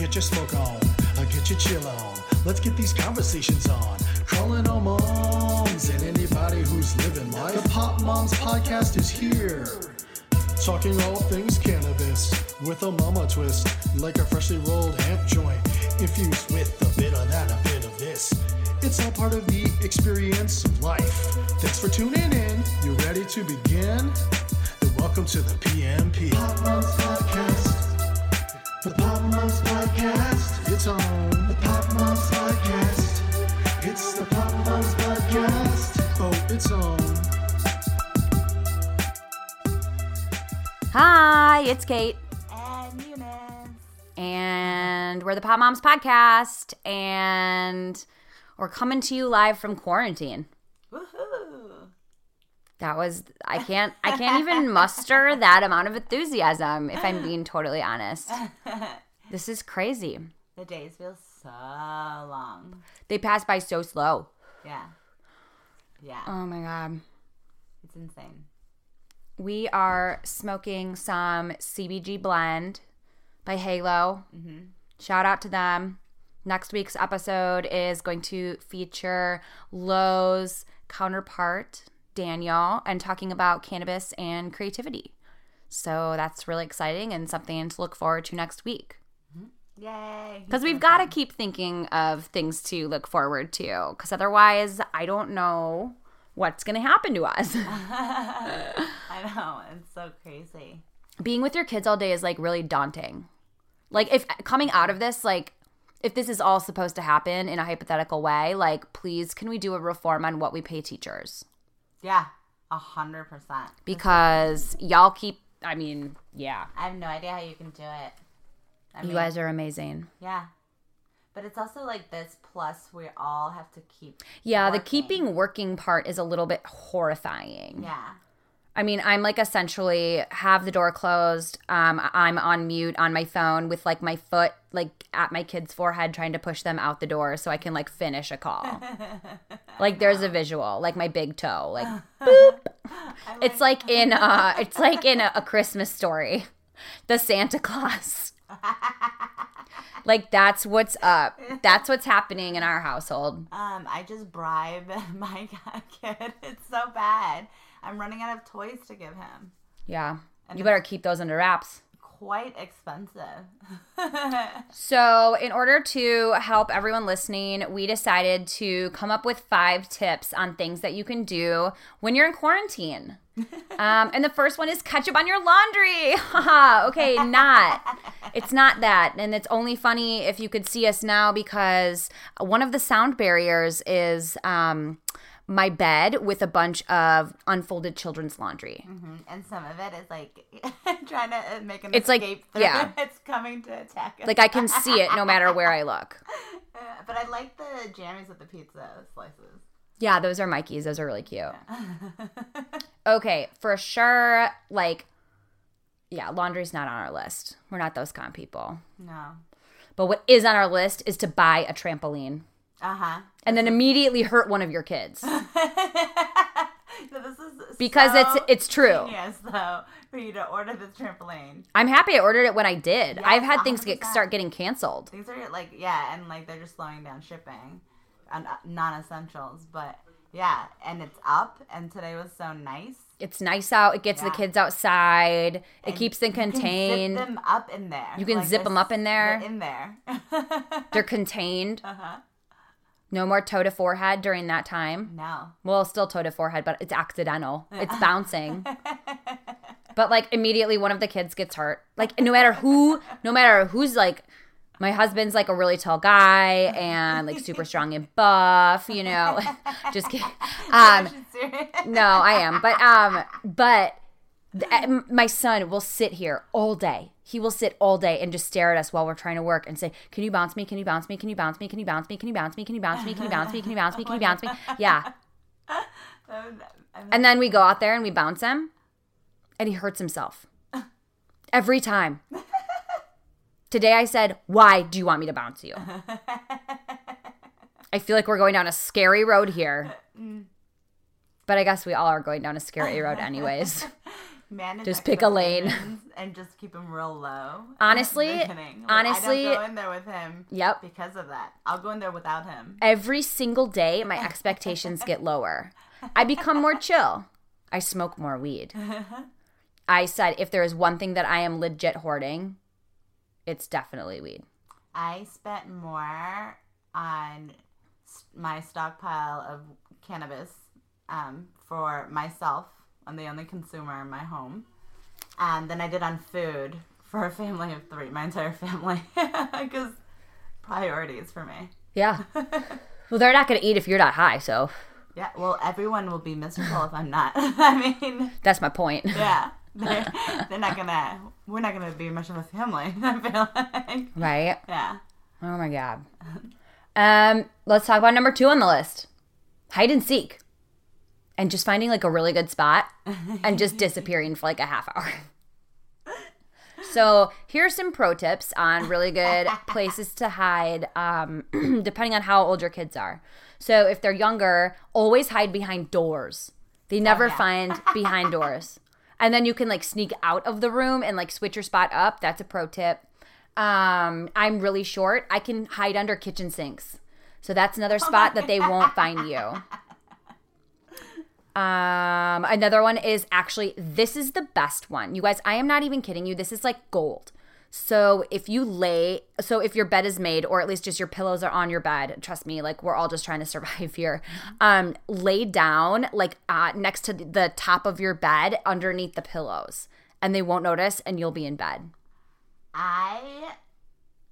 Get your smoke on, uh, get your chill on. Let's get these conversations on. Calling all moms and anybody who's living life. The Pop Moms Podcast is here. Talking all things cannabis with a mama twist, like a freshly rolled hemp joint, infused with a bit of that, a bit of this. It's all part of the experience of life. Thanks for tuning in. You ready to begin? Then welcome to the PMP. Pop Moms Podcast. The Pop Moms Podcast. It's on. The Pop Moms Podcast. It's the Pop Moms Podcast. Oh, it's on. Hi, it's Kate, And Eunice. and we're the Pop Moms Podcast, and we're coming to you live from quarantine. That was I can't I can't even muster that amount of enthusiasm if I'm being totally honest. This is crazy. The days feel so long. They pass by so slow. Yeah. Yeah. Oh my god. it's insane. We are smoking some CBG blend by Halo. Mm-hmm. Shout out to them. Next week's episode is going to feature Lowe's counterpart, Daniel, and talking about cannabis and creativity. So that's really exciting and something to look forward to next week. Mm-hmm. Yay. Because we've got to keep thinking of things to look forward to. Because otherwise, I don't know what's going to happen to us. I know. It's so crazy. being with your kids all day is like really daunting. Like if coming out of this, like if this is all supposed to happen in a hypothetical way, like please can we do a reform on what we pay teachers? Yeah. A hundred percent. Because y'all keep I mean, yeah. I have no idea how you can do it. I You guys are amazing. Yeah. But it's also like this plus we all have to keep Yeah, the keeping working part is a little bit horrifying. Yeah. I mean, I'm like essentially have the door closed. Um, I'm on mute on my phone with like my foot like at my kid's forehead, trying to push them out the door so I can like finish a call. like there's a visual, like my big toe, like boop. It's like in uh, it's like in a, a Christmas story, the Santa Claus. like that's what's up. That's what's happening in our household. Um, I just bribe my kid. It's so bad. I'm running out of toys to give him. Yeah, And you better keep those under wraps. Quite expensive. So, in order to help everyone listening, we decided to come up with five tips on things that you can do when you're in quarantine. Um, and the first one is ketchup on your laundry. Haha, okay, not. It's not that. And it's only funny if you could see us now because one of the sound barriers is um, my bed with a bunch of unfolded children's laundry. and some of it is like trying to uh, make an It's like- escape. through. yeah. it's coming to attack us. Like I can see it no matter where I look. Uh, but I like the jammies with the pizza slices. Yeah, those are Mikey's. Those are really cute. okay, for sure. Like, yeah, laundry's not on our list. We're not those kind of people. No. But what is on our list is to buy a trampoline Uh huh. and then immediately hurt one of your kids this is because so it's it's true. Yes, though, for you to order this trampoline. I'm happy I ordered it when I did. Yes, I've had things get start getting canceled. These are like yeah, and like they're just slowing down shipping on uh, non-essentials, but yeah, and it's up. And today was so nice. It's nice out. It gets the kids outside. It And keeps them you can contained. zip them up in there. You can zip they're 'em up in there. they're In there. They're contained. uh-huh. No more toe to forehead during that time. No. Well, still toe to forehead, but it's accidental. It's bouncing. but like immediately one of the kids gets hurt. Like no matter who, no matter who's like my husband's like a really tall guy and like super strong and buff, you know. Just kidding. Um no, I am. But um but th- uh, my son will sit here all day. He will sit all day and just stare at us while we're trying to work and say, "Can you bounce me? Can you bounce me? Can you bounce me? Can you bounce me? Can you bounce me? Can you bounce me? Can you bounce me? Can you bounce me? Can you bounce me?" Yeah. And then we go out there and we bounce him, and he hurts himself every time. Today I said, Why do you want me to bounce you? I feel like we're going down a scary road here. But I guess we all are going down a scary road, anyways. Manage Just pick a lane. and just keep him real low. Honestly- in the beginning. Like, honestly- I don't go in there with him. Yep. Because of that, I'll go in there without him. Every single day, my expectations get lower. I become more chill. I smoke more weed. I said if there is one thing that I am legit hoarding, it's definitely weed. I spent more on my stockpile of cannabis um, for myself. I'm the only consumer in my home, and then I did on food for a family of three, my entire family, because priorities for me. Yeah. Well, they're not going to eat if you're not high, so Yeah, well, everyone will be miserable if I'm not. I mean, that's my point. yeah, they're, they're not gonna. We're not gonna be much of a family. I feel like, Right? yeah. Oh my god. Um, let's talk about number two on the list. Hide and seek. And just finding like a really good spot and just disappearing for like a half hour. So here's some pro tips on really good places to hide, um, depending on how old your kids are. So if they're younger, always hide behind doors. They never yeah. find behind doors. And then you can like sneak out of the room and like switch your spot up. That's a pro tip. Um, I'm really short. I can hide under kitchen sinks. So that's another spot that they won't find you. Um, another one is actually this is the best one. You guys, I am not even kidding you. This is like gold. So if you lay, so if your bed is made, or at least just your pillows are on your bed, trust me, like we're all just trying to survive here. Um, lay down like uh, next to the top of your bed, underneath the pillows, and they won't notice, and you'll be in bed. I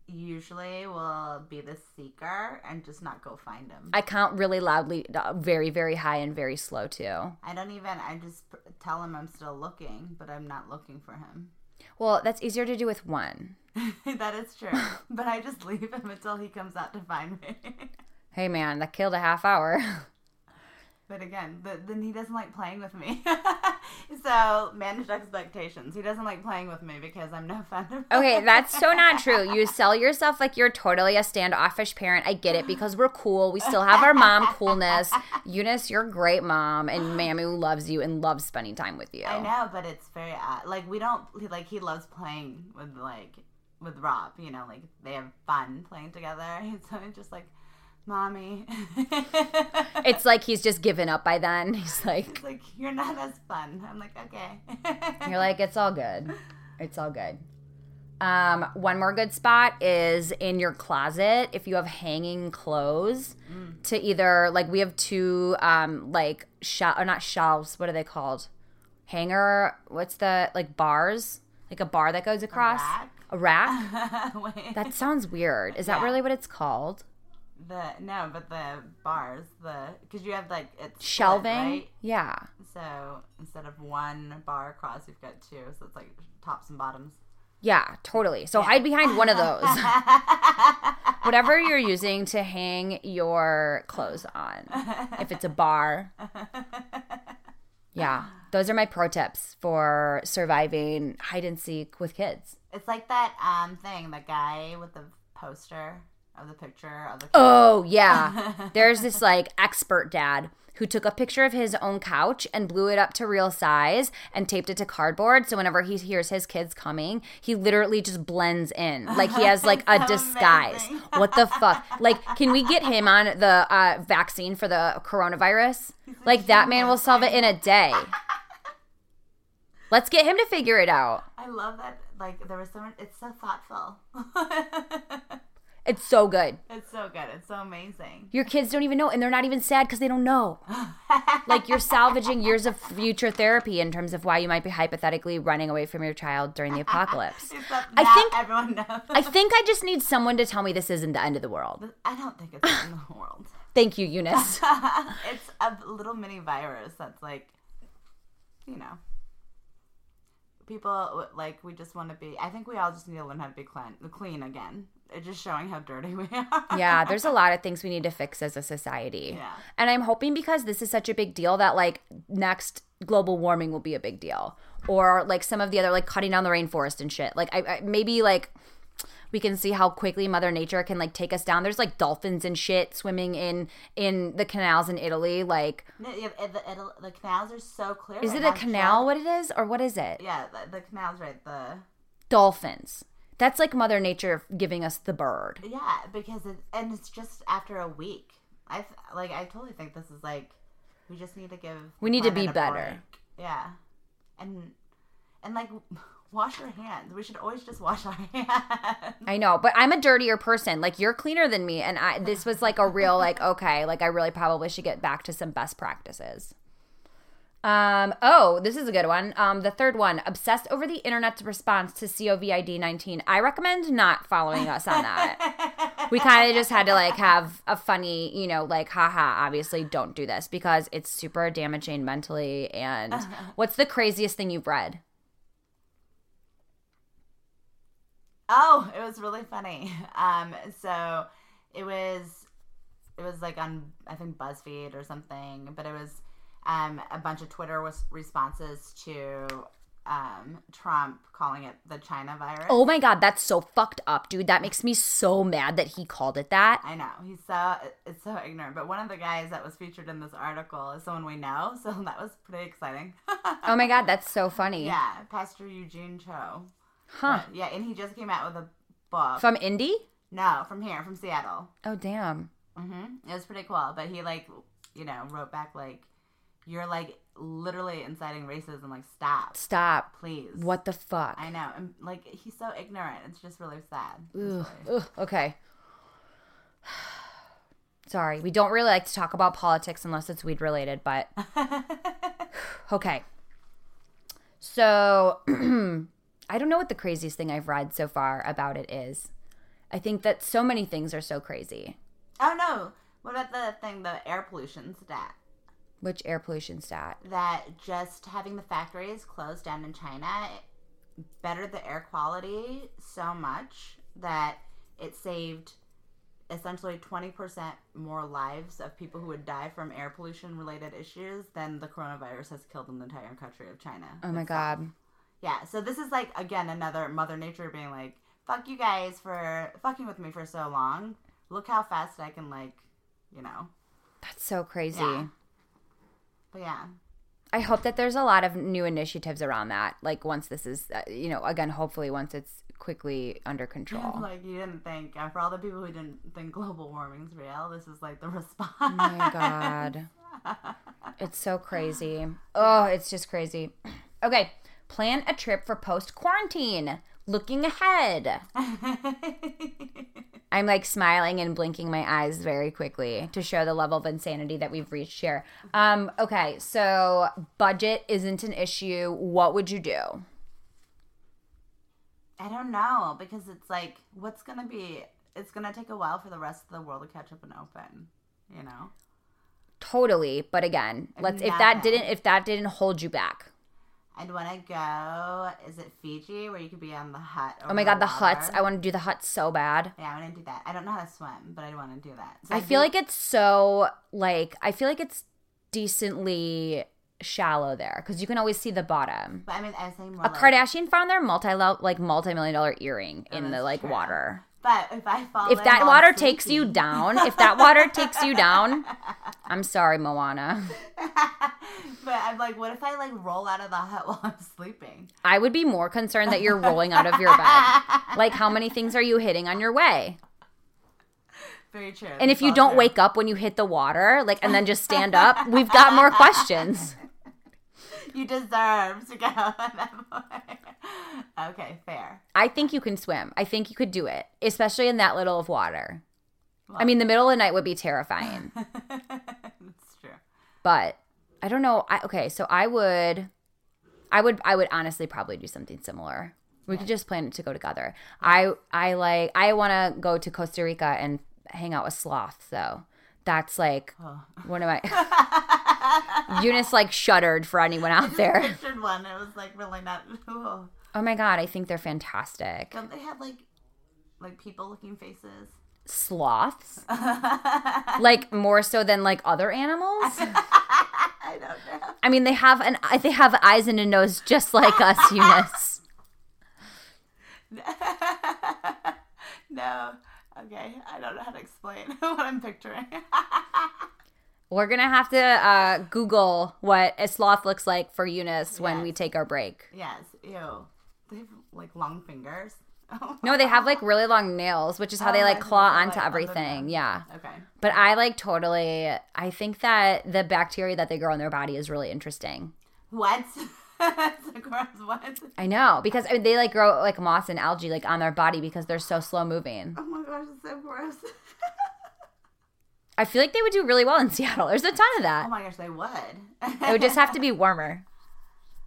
usually will be the seeker and just not go find him. I count really loudly, uh, very very high and very slow too. I don't even. I just tell him I'm still looking, but I'm not looking for him. Well, that's easier to do with one. that is true. but I just leave him until he comes out to find me. Hey man, that killed a half hour. But again, but then he doesn't like playing with me. so manage expectations. He doesn't like playing with me because I'm no fun. Okay, that's so not true. You sell yourself like you're totally a standoffish parent. I get it because we're cool. We still have our mom coolness. Eunice, you're a great mom, and Mamu loves you and loves spending time with you. I know, but it's very odd. Like we don't like he loves playing with like with Rob. You know, like they have fun playing together. So it's just like, mommy. It's like he's just given up by then. He's like, It's like you're not as fun. I'm like, okay. you're like, it's all good. It's all good. Um, one more good spot is in your closet if you have hanging clothes to either like we have two um like shel or not shelves, what are they called? Hanger, what's the like bars? Like a bar that goes across? rack? A rack? That sounds weird. Is that really what it's called? The no, but the bars, the because you have like it's split, Shelving? right? Yeah. So instead of one bar across, you've got two. So it's like tops and bottoms. Yeah, totally. So hide behind one of those. Whatever you're using to hang your clothes on. If it's a bar. Yeah. Those are my pro tips for surviving hide and seek with kids. It's like that um thing, the guy with the poster of the picture of the. Oh, yeah. There's this like expert dad who took a picture of his own couch and blew it up to real size and taped it to cardboard. So whenever he hears his kids coming, he literally just blends in. Like he has like a disguise. amazing. What the fuck? Like, can we get him on the uh, vaccine for the coronavirus? Like, that man will solve it in a day. Let's get him to figure it out. I love that. Like there was so much. It's so thoughtful. It's so good. it's so good. It's so amazing. Your kids don't even know, and they're not even sad because they don't know. like you're salvaging years of future therapy in terms of why you might be hypothetically running away from your child during the apocalypse. I think- everyone knows. I think I just need someone to tell me this isn't the end of the world. I don't think it's the end of the world. Thank you, Eunice. it's a little mini virus that's like, you know, people like we just want to be. I think we all just need to learn how to be clean, clean again. It's just showing how dirty we are. yeah, there's a lot of things we need to fix as a society. Yeah. And I'm hoping because this is such a big deal that like next global warming will be a big deal. Or like some of the other like cutting down the rainforest and shit. Like I, I maybe like we can see how quickly Mother Nature can like take us down. There's like dolphins and shit swimming in in the canals in Italy. Like, No, yeah, the, the canals are so clear. is right it a canal? What it is, or what is it? Yeah, the, the canal's right. The Dolphins. That's like Mother Nature giving us the bird. yeah, because it and it's just after a week. I th- like. I totally think this is like we just need to give. We need to be better. break. Yeah, and and like wash your hands. We should always just wash our hands. I know, but I'm a dirtier person. Like you're cleaner than me, and I this was like a real like okay, like I really probably should get back to some best practices. Um. Oh, this is a good one. Um. The third one, obsessed over the internet's response to COVID nineteen. I recommend not following us on that. we kind of just had to like have a funny, you know, like haha. Obviously, don't do this because it's super damaging mentally. And what's the craziest thing you've read? Oh, it was really funny. Um, so it was it was like on I think BuzzFeed or something, but it was um a bunch of Twitter was responses to um Trump calling it the China virus. Oh my god, that's so fucked up, dude. That makes me so mad that he called it that. I know he's so it's so ignorant. But one of the guys that was featured in this article is someone we know, so that was pretty exciting. Oh my god, that's so funny. yeah, Pastor Eugene Cho. Huh. Yeah, and he just came out with a book. From Indy? no, from here, from Seattle. Oh damn. hmm It was pretty cool. But he like, you know, wrote back like, "You're like literally inciting racism. Like, stop, Stop. please." What the fuck? I know, and like he's so ignorant. It's just really sad. Ugh. Ugh. Okay. Sorry, we don't really like to talk about politics unless it's weed related, but okay. So, I don't know what the craziest thing I've read so far about it is. I think that so many things are so crazy. oh no! What about the thing, the air pollution stat? Which air pollution stat? That just having the factories closed down in China bettered the air quality so much that it saved essentially 20% more lives of people who would die from air pollution related issues than the coronavirus has killed in the entire country of China. Oh my itself. god. Yeah, so this is like again another mother nature being like, "Fuck you guys for fucking with me for so long. Look how fast I can like, you know." That's so crazy. Yeah. But yeah. I hope that there's a lot of new initiatives around that. Like once this is, uh, you know, again, hopefully once it's quickly under control. Like you didn't think uh, for all the people who didn't think global warming's real, this is like the response. Oh my god. It's so crazy. Oh, it's just crazy. Okay, plan a trip for post quarantine. Looking ahead. I'm like smiling and blinking my eyes very quickly to show the level of insanity that we've reached here. Um, okay, so budget isn't an issue. What would you do? I don't know because it's like what's gonna be. It's gonna take a while for the rest of the world to catch up and open. You know. Totally, but again, let's if that didn't if that didn't hold you back. I'd want to go. Is it Fiji where you could be on the hut? Oh my god, the huts. I want to do the huts so bad. Yeah, I want to do that. I don't know how to swim, but I want to do that. So I I'd feel be- like it's so like I feel like it's decently shallow there because you can always see the bottom. But I mean, I was saying more A like, Kardashian found their multi like multi million dollar earring oh, in the like true. water. But if I fall, If that water I'm takes you down, if that water takes you down, I'm sorry, Moana. but I'm like, what if I like roll out of the hut while I'm sleeping? I would be more concerned that you're rolling out of your bed. Like, how many things are you hitting on your way? Very true. And if you don't wake up when you hit the water, like, and then just stand up, we've got more questions. you deserve to go at that point. Okay, fair. I think you can swim. I think you could do it, especially in that little of water. I mean, the middle of the night would be terrifying, That's true. but I don't know. I, okay, so I would, I would, I would honestly probably do something similar. We could just plan to go together. I, I like, I want to go to Costa Rica and hang out with sloths. though. That's like Oh. one of my. Eunice like shuddered for anyone out there. Pictured one. It was like really not. Oh. Oh my god, I think they're fantastic. Don't they have like like people looking faces? Sloths, like more so than like other animals. I don't know. I mean, they have an they have eyes and a nose just like us, Eunice. no. Okay, I don't know how to explain what I'm picturing. We're gonna have to uh, Google what a sloth looks like for Eunice when we take our break. yes. Ew. They have like long fingers. No, they have like really long nails, which is how they Oh, like claw onto like, everything. underground. Yeah. Okay. But I like totally, I think that the bacteria that they grow in their body is really interesting. What? That's so gross. What? I know because I mean, they like grow like moss and algae like on their body because they're so slow moving. Oh my gosh, it's so gross. I feel like they would do really well in Seattle. There's a ton of that. oh my gosh, they would. It would just have to be warmer.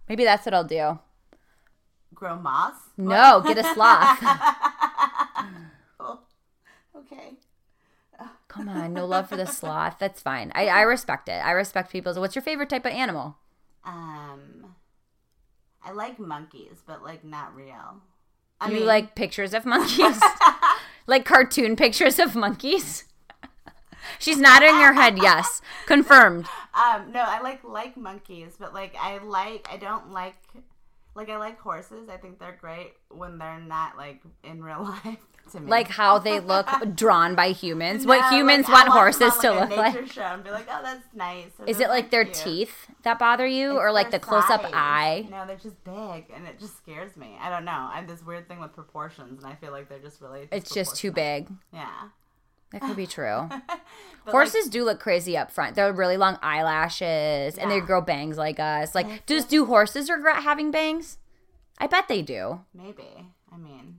Maybe that's what I'll do. grow moss. No, get a sloth. Oh, okay. Come on, no love for the sloth. That's fine. I, I respect it. I respect people's. What's your favorite type of animal? Um, I like monkeys, but like not real. I you mean, like pictures of monkeys? like cartoon pictures of monkeys? She's nodding her head. Yes, confirmed. Um, no, I like like monkeys, but like I like I don't like like I like horses. I think they're great when they're not like in real life to me. Like how they look drawn by humans. What humans like, want horses to look like. nature show and be like, oh, that's nice. Or Is it like their cute. teeth that bother you, or like the close up eye? No, they're just big, and it just scares me. I don't know. I have this weird thing with proportions, and I feel like they're just really. It's just too big. Yeah. That could be true. Horses do look crazy up front. They're really long eyelashes, and they grow bangs like us. Like, does do horses regret having bangs? I bet they do. Maybe. I mean,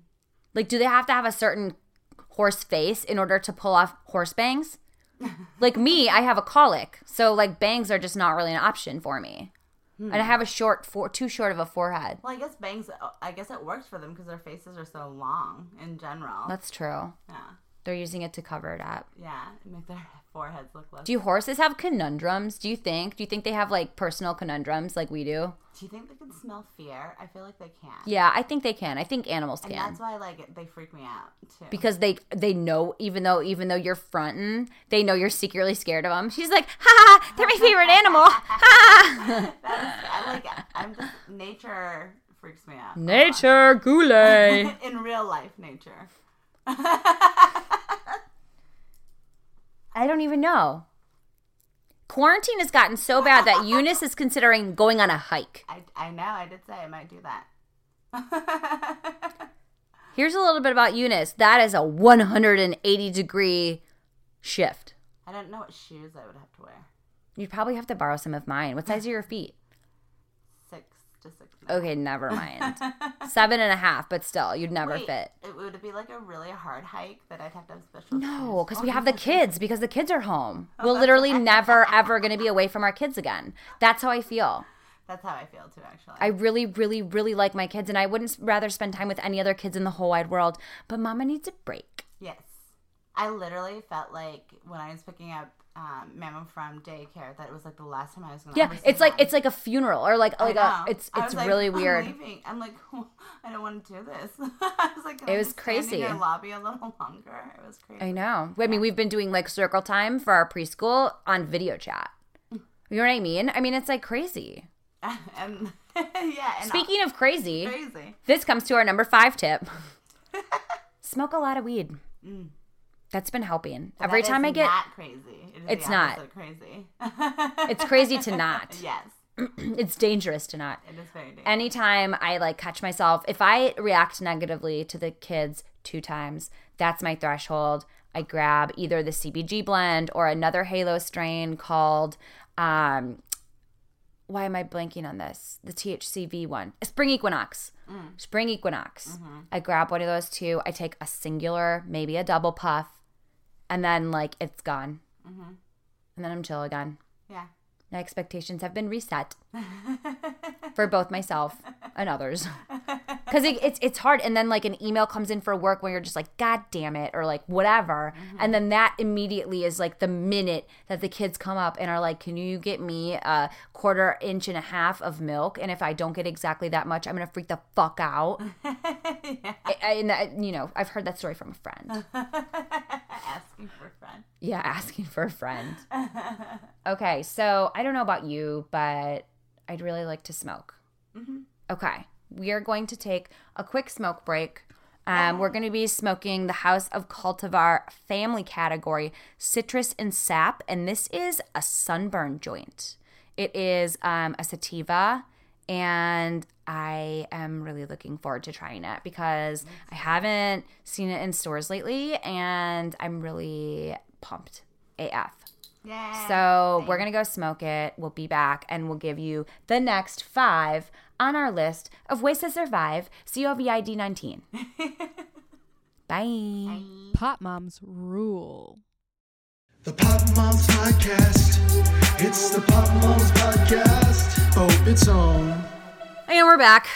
Like, do they have to have a certain horse face in order to pull off horse bangs? like me, I have a colic, so like bangs are just not really an option for me. And I hmm. have a short, for too short of a forehead. well, I guess bangs. I guess it works for them because their faces are so long in general. That's true. yeah. They're using it to cover it up. Yeah. Make their foreheads look less. Do horses have conundrums? Do you think? Do you think they have like personal conundrums like we do? Do you think they can smell fear? I feel like they can. Yeah, I think they can. I think animals And can. that's why like they freak me out too. because they they know even though even though you're fronting, they know you're secretly scared of them. She's like, ha, ha they're my favorite animal. Ha. That is, I like. I'm just nature freaks me out. Nature goulet. in real life, nature. I don't even know. Quarantine has gotten so bad that Eunice is considering going on a hike. I, I know. I did say I might do that. Here's a little bit about Eunice. That is a 180 degree shift. I don't know what shoes I would have to wear. You'd probably have to borrow some of mine. What size are your feet? To six. and a half. Okay, never mind. Seven and a half, but still, you'd never Wait, fit. It would be like a really hard hike that I'd have to have special. No, because we oh, have the kids, because the kids are home. Oh, We're literally never, ever going to be away from our kids again. That's how I feel. That's how I feel too. Actually, I really, really, really like my kids, and I wouldn't rather spend time with any other kids in the whole wide world. But mama needs a break. yes, I literally felt like when I was picking up um, from daycare that it was like the last time I was gonna. Yeah, ever see it's like it's like a funeral or like like a it's it's was like, really I'm weird. leaving. I'm like, I don't want to do this. I was like, It was in crazy. lobby a little longer. It was crazy. I know. I mean, we've been doing like circle time for our preschool on video chat. You know what I mean? I mean, it's like crazy. and yeah, and Speaking of crazy, crazy. this comes to our number five tip: smoke a lot of weed. That's been helping. Every That time I get, not crazy. It is It's not. crazy. it's crazy to not. yes, It's dangerous to not. it is very dangerous. anytime I like catch myself, if I react negatively to the kids two times, that's my threshold. I grab either the CBG blend or another Halo strain called, um, why am I blanking on this? The THCV one, Spring Equinox. Spring Equinox. I grab one of those two. I take a singular, maybe a double puff, and then like it's gone. Mm-hmm. And then I'm chill again. yeah. My expectations have been reset for both myself and others. Because it, it's it's hard, and then like an email comes in for work where you're just like, God damn it, or like whatever, mm-hmm. and then that immediately is like the minute that the kids come up and are like, Can you get me a quarter inch and a half of milk? And if I don't get exactly that much, I'm gonna freak the fuck out. I, I- and that, you know, I've heard that story from a friend. Asking for a friend. Yeah, asking for a friend. Okay, so I don't know about you, but I'd really like to smoke. Okay, we are going to take a quick smoke break. Um, we're going to be smoking the House of Cultivar family category, citrus and sap, and this is a sunburn joint. It is um, a sativa, and I am really looking forward to trying it because I haven't seen it in stores lately, and I'm really pumped AF. Yeah. So we're gonna go smoke it. We'll be back and we'll give you the next five on our list of ways to survive COVID 19. Bye. Pop moms rule. The Pop Moms Podcast. It's the Pop Moms Podcast. Oh, it's on. And we're back.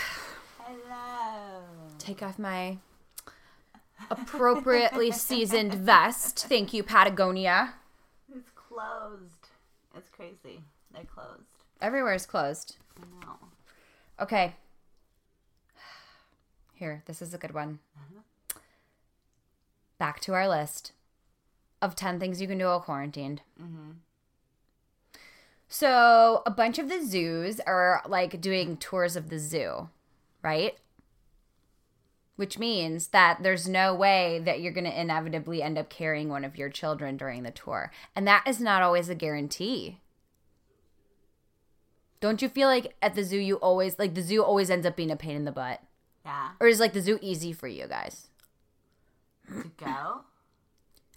Hello. Take off my appropriately seasoned vest. Thank you, Patagonia. It's closed. It's crazy. They're closed. Everywhere is closed. I know. Okay. Here, this is a good one. Uh-huh. Back to our list of 10 things you can do while quarantined. Mm-hmm. So, a bunch of the zoos are like doing tours of the zoo, right? Which means that there's no way that you're going to inevitably end up carrying one of your children during the tour. And that is not always a guarantee. Don't you feel like at the zoo you always like the zoo always ends up being a pain in the butt? Yeah. Or is like the zoo easy for you guys? To go?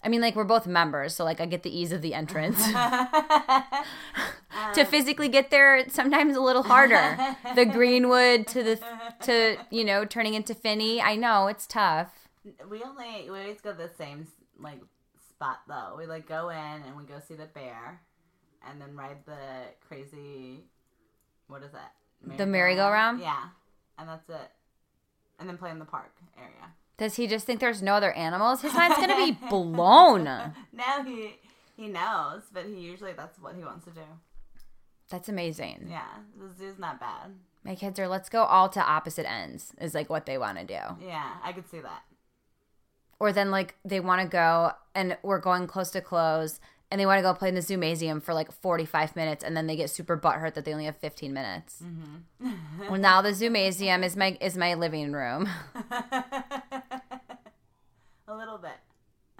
I mean, like we're both members, so like I get the ease of the entrance. to physically get there, it's sometimes a little harder. the Greenwood to the to you know turning into Phinney. I know it's tough. We only we always go to the same like spot though. We like go in and we go see the bear, and then ride the crazy. What is that? The merry-go-round? Yeah, and that's it. And then play in the park area. Does he just think there's no other animals? His mind's gonna be blown. Now he he knows, but he usually that's what he wants to do. That's amazing. Yeah, the zoo's not bad. My kids are let's go all to opposite ends is like what they want to do. Yeah, I could see that. or then like they want to go and we're going close to close and they want to go play in the Zoomazium for like 45 minutes and then they get super butthurt that they only have 15 minutes. well, now the Zoomazium is my is my living room. A little bit.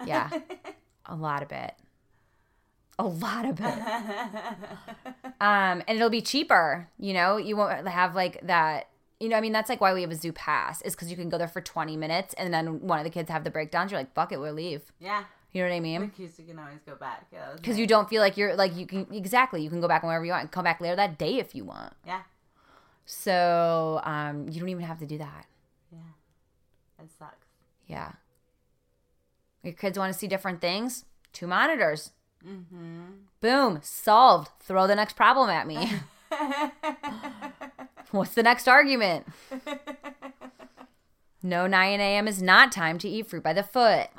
Yeah. a lot of it. A lot of it. Um and it'll be cheaper, you know? You won't have like that you know, I mean, that's like why we have a zoo pass, is because you can go there for 20 minutes and then one of the kids have the breakdowns. You're like, fuck it, we'll leave. Yeah. You know what I mean? Because you can always go back. Yeah. because nice. you don't feel like you're like you can exactly you can go back whenever you want and come back later that day if you want Yeah. so um you don't even have to do that Yeah. It sucks. yeah your kids want to see different things two monitors Mm-hmm. boom solved throw the next problem at me what's the next argument no 9 a.m is not time to eat fruit by the foot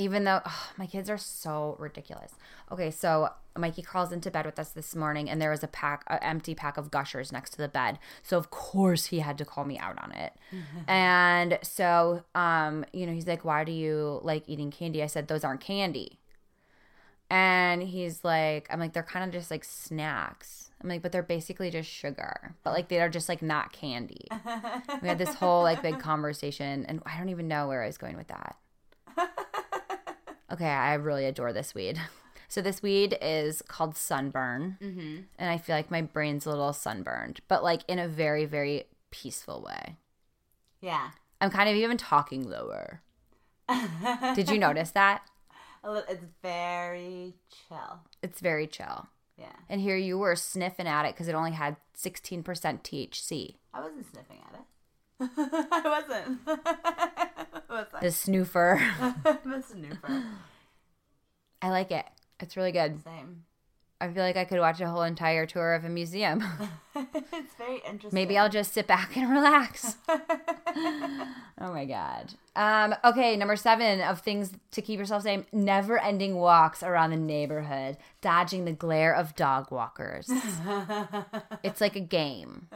even though oh, my kids are so ridiculous. Okay, so Mikey crawls into bed with us this morning, and there was a pack, an empty pack of Gushers next to the bed. So of course he had to call me out on it. and so, um, you know, he's like, "Why do you like eating candy?" I said, "Those aren't candy." And he's like, "I'm like, they're kind of just like snacks." I'm like, "But they're basically just sugar, but like they are just like not candy." we had this whole like big conversation, and I don't even know where I was going with that. Okay, I really adore this weed. So this weed is called sunburn, Mm-hmm. and I feel like my brain's a little sunburned, but like in a very, very peaceful way. Yeah. I'm kind of even talking lower. Did you notice that? A lit- It's very chill. It's very chill. Yeah. And here you were sniffing at it because it only had 16% THC. I wasn't sniffing at it. I wasn't. That? The snoofer. the snooper. I like it. It's really good. Same. I feel like I could watch a whole entire tour of a museum. it's very interesting. Maybe I'll just sit back and relax. oh my god. Um, okay, number seven of things to keep yourself safe: never-ending walks around the neighborhood, dodging the glare of dog walkers. it's like a game.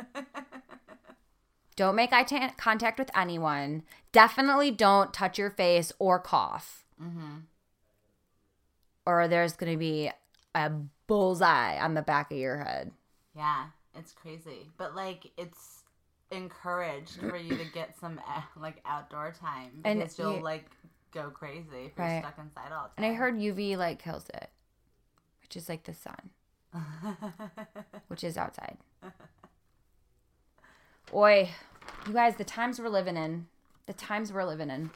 Don't make eye ta- contact with anyone. Definitely don't touch your face or cough. Or there's gonna be a bullseye on the back of your head. Yeah, it's crazy. But like it's encouraged for you to get some uh, like outdoor time And because you'll you- like go crazy if Right. you're stuck inside all the time. And I heard UV light kills it, which is like the sun, which is outside. Oi, you guys, the times we're living in. The times we're living in.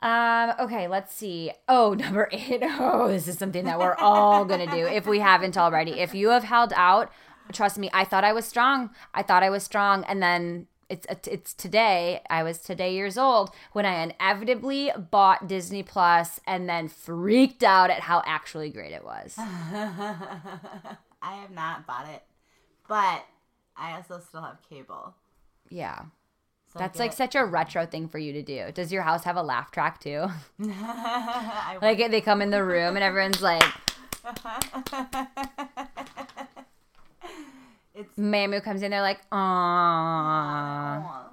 Um, okay, let's see. Oh, number eight. Oh, this is something that we're all gonna do if we haven't already. If you have held out, trust me, I thought I was strong. I thought I was strong, and then it's it's today. I was today years old when I inevitably bought Disney Plus and then freaked out at how actually great it was. I have not bought it, but I also still have cable. Yeah. So That's like such a retro thing for you to do. Does your house have a laugh track too? Like they come in the room and everyone's like, it's Mamu comes in, they're like, aww.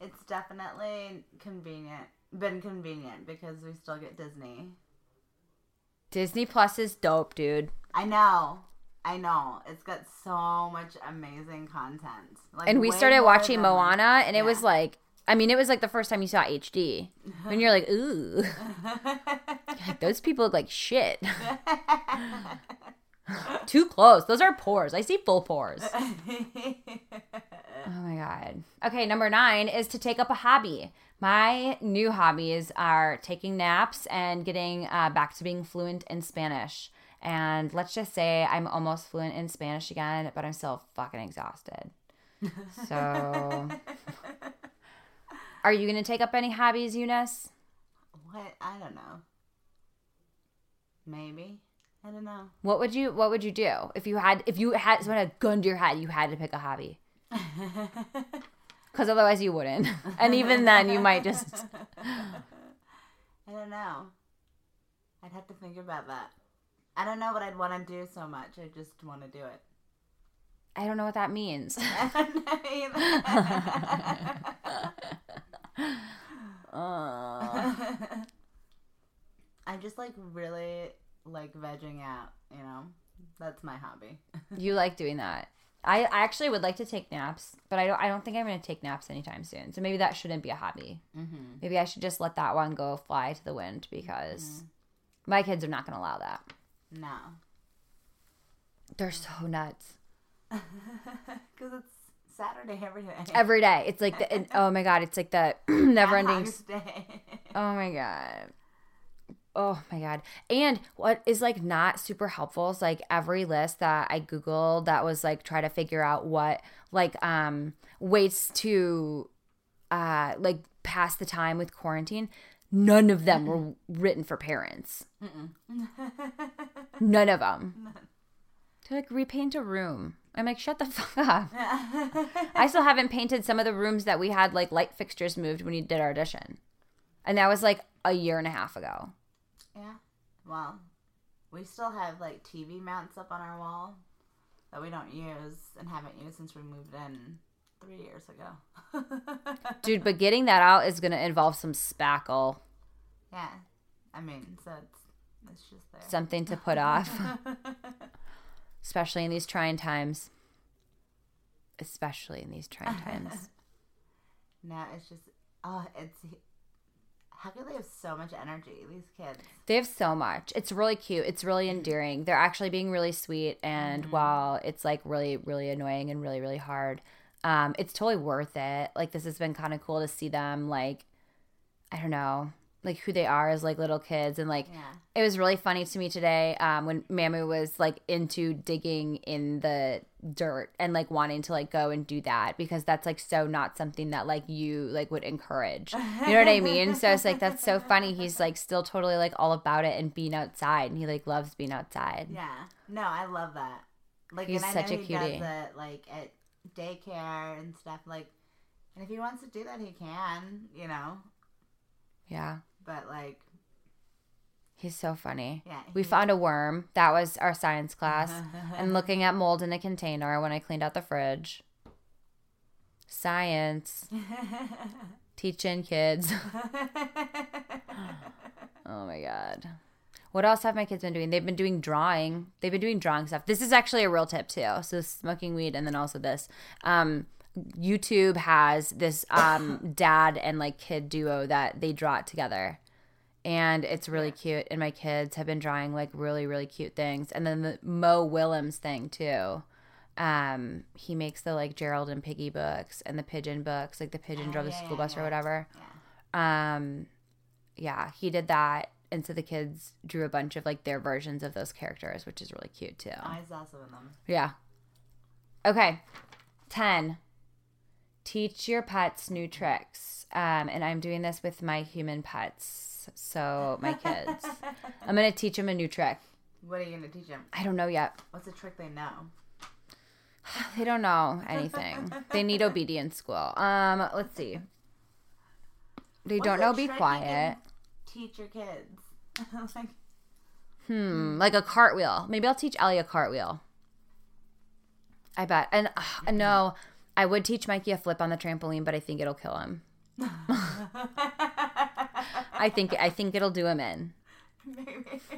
It's definitely convenient. Been convenient because we still get Disney. Disney Plus is dope, dude. I know. I know. It's got so much amazing content. Like And we started watching Moana, and it was like, I mean, it was like the first time you saw HD. And you're like, ooh. Those people look like shit. Too close. Those are pores. I see full pores. Oh my god. Okay, number nine is to take up a hobby. My new hobbies are taking naps and getting uh, back to being fluent in Spanish. And let's just say I'm almost fluent in Spanish again, but I'm still fucking exhausted. So, are you gonna take up any hobbies, Eunice? what? I don't know. Maybe. I don't know. What would you What would you do if you had if you had someone had a gun to your head? You had to pick a hobby. Because otherwise you wouldn't, and even then you might just. I don't know. I'd have to think about that. I don't know what I'd want to do so much. I just want to do it. I don't know what that means. I don't know either. I just like really like vegging out, you know? That's my hobby. you like doing that. I, I actually would like to take naps, but I don't. I don't think I'm going to take naps anytime soon. So maybe that shouldn't be a hobby. Mm-hmm. Maybe I should just let that one go fly to the wind because my kids are not going to allow that. No. They're so nuts. Because it's Saturday every day. Every day, it's like the and- oh my god, it's like the never-ending. Day. Oh my god. Oh my god. And what is like not super helpful is like every list that I googled that was like try to figure out what like um ways to uh like pass the time with quarantine, none of them were written for parents. None of them. They're like repaint a room. I'm like shut the fuck up. I still haven't painted some of the rooms that we had like light fixtures moved when we did our audition. And that was like a year and a half ago. Yeah. Well, we still have like TV mounts up on our wall that we don't use and haven't used since we moved in three years ago. Dude, but getting that out is going to involve some spackle, yeah. I mean, so it's, it's just there. something to put off, especially in these trying times. Especially in these trying times. No, it's just oh, it's how could they have so much energy? These kids. They have so much. It's really cute. It's really endearing. They're actually being really sweet. And while it's like really, really annoying and really, really hard, um, it's totally worth it. Like, this has been kind of cool to see them, like, I don't know, like who they are as like little kids. And like, Yeah. it was really funny to me today um, when Mamu was like into digging in the dirt and like wanting to like go and do that because that's like so not something that like you like would encourage. You know what I mean? So it's like that's so funny. He's like still totally like all about it and being outside and he like loves being outside. Yeah. No, I love that. Like, He's such a he cutie. does it like at daycare and stuff. Like, and if he wants to do that, he can. You know. Yeah. But like, He's so funny. Yeah, We found a worm. That was our science class. and looking at mold in a container when I cleaned out the fridge. Science. Teaching kids. oh my god. What else have my kids been doing? They've been doing drawing. They've been doing drawing stuff. This is actually a real tip too. So smoking weed and then also this. Um YouTube has this um, dad and like kid duo that they draw it together. And it's really cute. And my kids have been drawing like really, really cute things. And then the Mo Willems thing too. Um, he makes the like Gerald and Piggie books and the pigeon books, like the pigeon Oh, drove the school yeah, bus or whatever. Yeah. Um, yeah, he did that. And so the kids drew a bunch of like their versions of those characters, which is really cute too. I was also in them. Yeah. Okay. 10. Teach your pets new tricks. Um, and I'm doing this with my human pets. So, my kids. I'm going to teach them a new trick. What are you gonna teach them? I don't know yet. What's a trick they know? They don't know anything. they need obedience school. Um, let's see. They What's don't know be you quiet. can Teach your kids. like, Hmm, like a cartwheel. Maybe I'll teach Ellie a cartwheel. I bet. And uh, no, I would teach Mikey a flip on the trampoline, but I think it'll kill him. I think I think it'll do him in. maybe.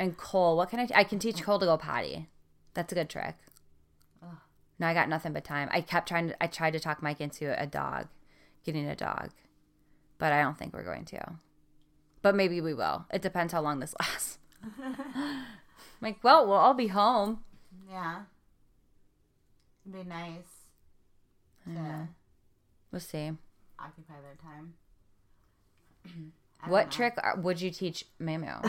And Cole, what can I? I can teach Cole to go potty. That's a good trick. No, I got nothing but time. I kept trying to. I tried to talk Mike into a dog, getting a dog, but I don't think we're going to. But maybe we will. It depends how long this lasts. like, well, we'll all be home. yeah. It'd be nice Yeah. We'll see. occupy their time. I What trick would you teach Mamu?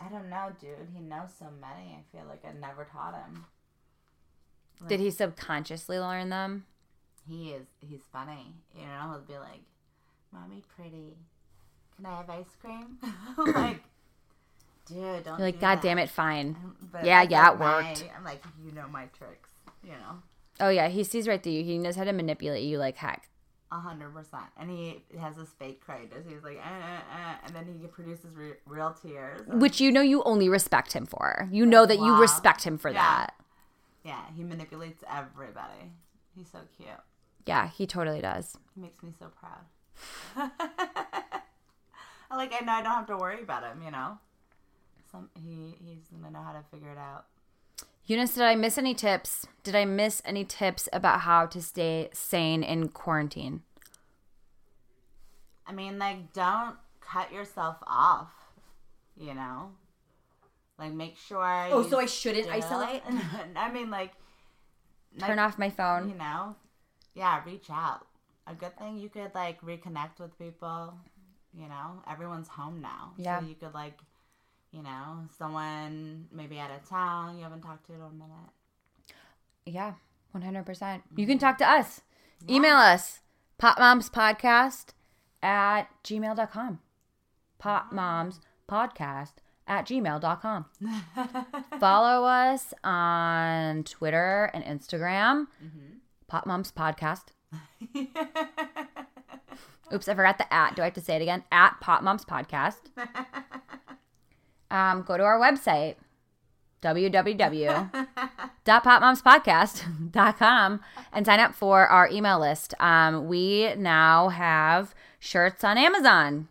I don't know, dude. He knows so many. I feel like I never taught him. Did he subconsciously learn them? He is. He's funny. You know, he'll be like, "Mommy, pretty. Can I have ice cream?" like, dude, don't. You're like, do God that." damn it, fine. Um, but Yeah, yeah, like it my- worked. I'm like, you know my tricks. You know, Oh yeah, he sees right through you. He knows how to manipulate you like heck. A hundred percent. And he has this fake. Does he's like, eh, eh, eh, and then he produces re- real tears. Which you know you only respect him for. You know that you respect him for Yeah. that. Yeah, he manipulates everybody. He's so cute. Yeah, he totally does. He makes me so proud. like I know I don't have to worry about him. You know, some he he's gonna know how to figure it out. Eunice, did I miss any tips? Did I miss any tips about how to stay sane in quarantine? I mean, like, don't cut yourself off. You know, like make sure. Oh, you so I shouldn't still- isolate? I mean, like, Turn like, off my phone. You know, yeah, reach out. A good thing you could like reconnect with people. You know, everyone's home now, Yeah. So you could like, you know, someone maybe out of town you haven't talked to in a minute. Yeah, 100%. You can mm-hmm. talk to us. Email us, popmomspodcast at gmail.com. Popmomspodcast at gmail.com. Follow us on Twitter and Instagram, mm-hmm. Popmoms Podcast. Oops, I forgot the at. Do I have to say it again? At Popmoms Podcast. Um, go to our website, www.popmomspodcast.com and sign up for our email list. Um, we now have shirts on Amazon.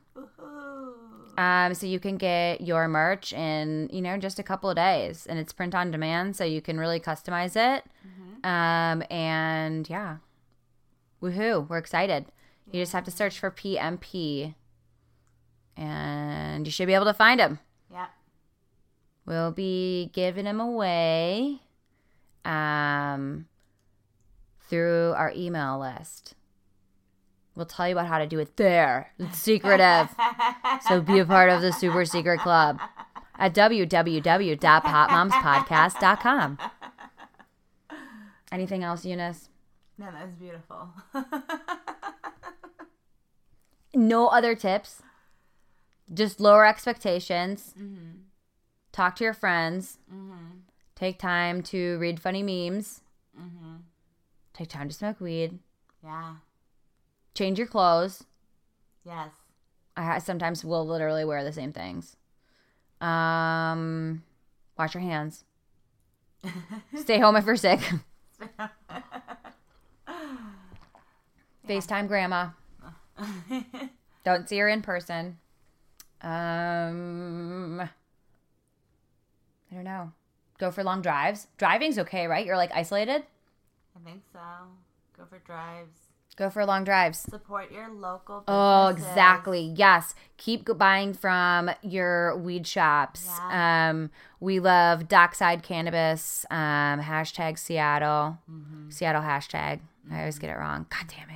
Um, so you can get your merch in, you know, just a couple of days and it's print on demand so you can really customize it. Um, and yeah. Woohoo, we're excited. You just have to search for PMP and you should be able to find them. We'll be giving them away um, through our email list. We'll tell you about how to do it there. It's secretive. so be a part of the super secret club at www.popmomspodcast.com. Anything else, Eunice? No, that's beautiful. No other tips. Just lower expectations. Talk to your friends. Take time to read funny memes. Take time to smoke weed. yeah. Change your clothes. Yes. I sometimes will literally wear the same things. Um, wash your hands. Stay home if you're sick. FaceTime grandma. Don't see her in person. Um, don't know. Go for long drives. Driving's okay, right? You're like isolated. I think so. Go for drives. Go for long drives. Support your local. Oh, exactly. Yes. Keep buying from your weed shops. Yeah. Um, we love Dockside Cannabis. Um, hashtag Seattle. Mm-hmm. Seattle hashtag. I always get it wrong. God damn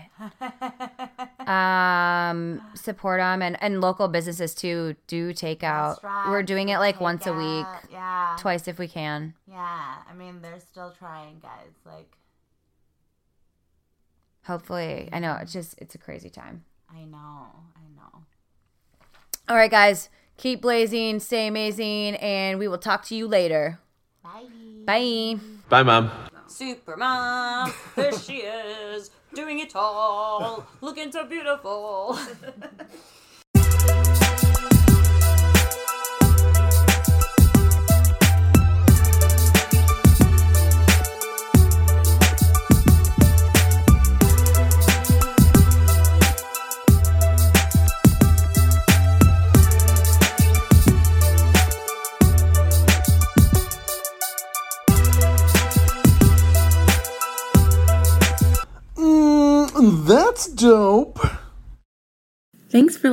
it. um, support them and, and local businesses too. Do take out. We're doing it like once a week, Yeah. twice if we can. Yeah. I mean, they're still trying, guys. Like, Hopefully, I know it's just it's a crazy time. I know. I know. All right, guys, keep blazing, stay amazing, and we will talk to you later. Bye. Bye. Bye, Mom. Supermom, there she is, doing it all, looking so beautiful.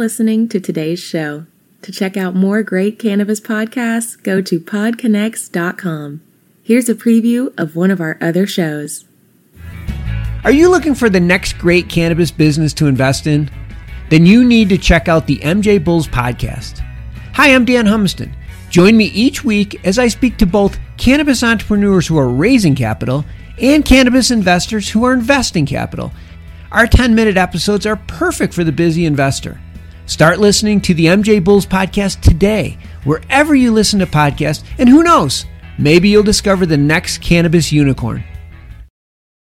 listening to today's show. To check out more great cannabis podcasts, go to podconnects.com. Here's a preview of one of our other shows. Are you looking for the next great cannabis business to invest in? Then you need to check out the MJ Bulls podcast. Hi, I'm Dan Humiston. Join me each week as I speak to both cannabis entrepreneurs who are raising capital and cannabis investors who are investing capital. Our 10 minute episodes are perfect for the busy investor. Start listening to the MJ Bulls podcast today, wherever you listen to podcasts, and who knows, maybe you'll discover the next cannabis unicorn.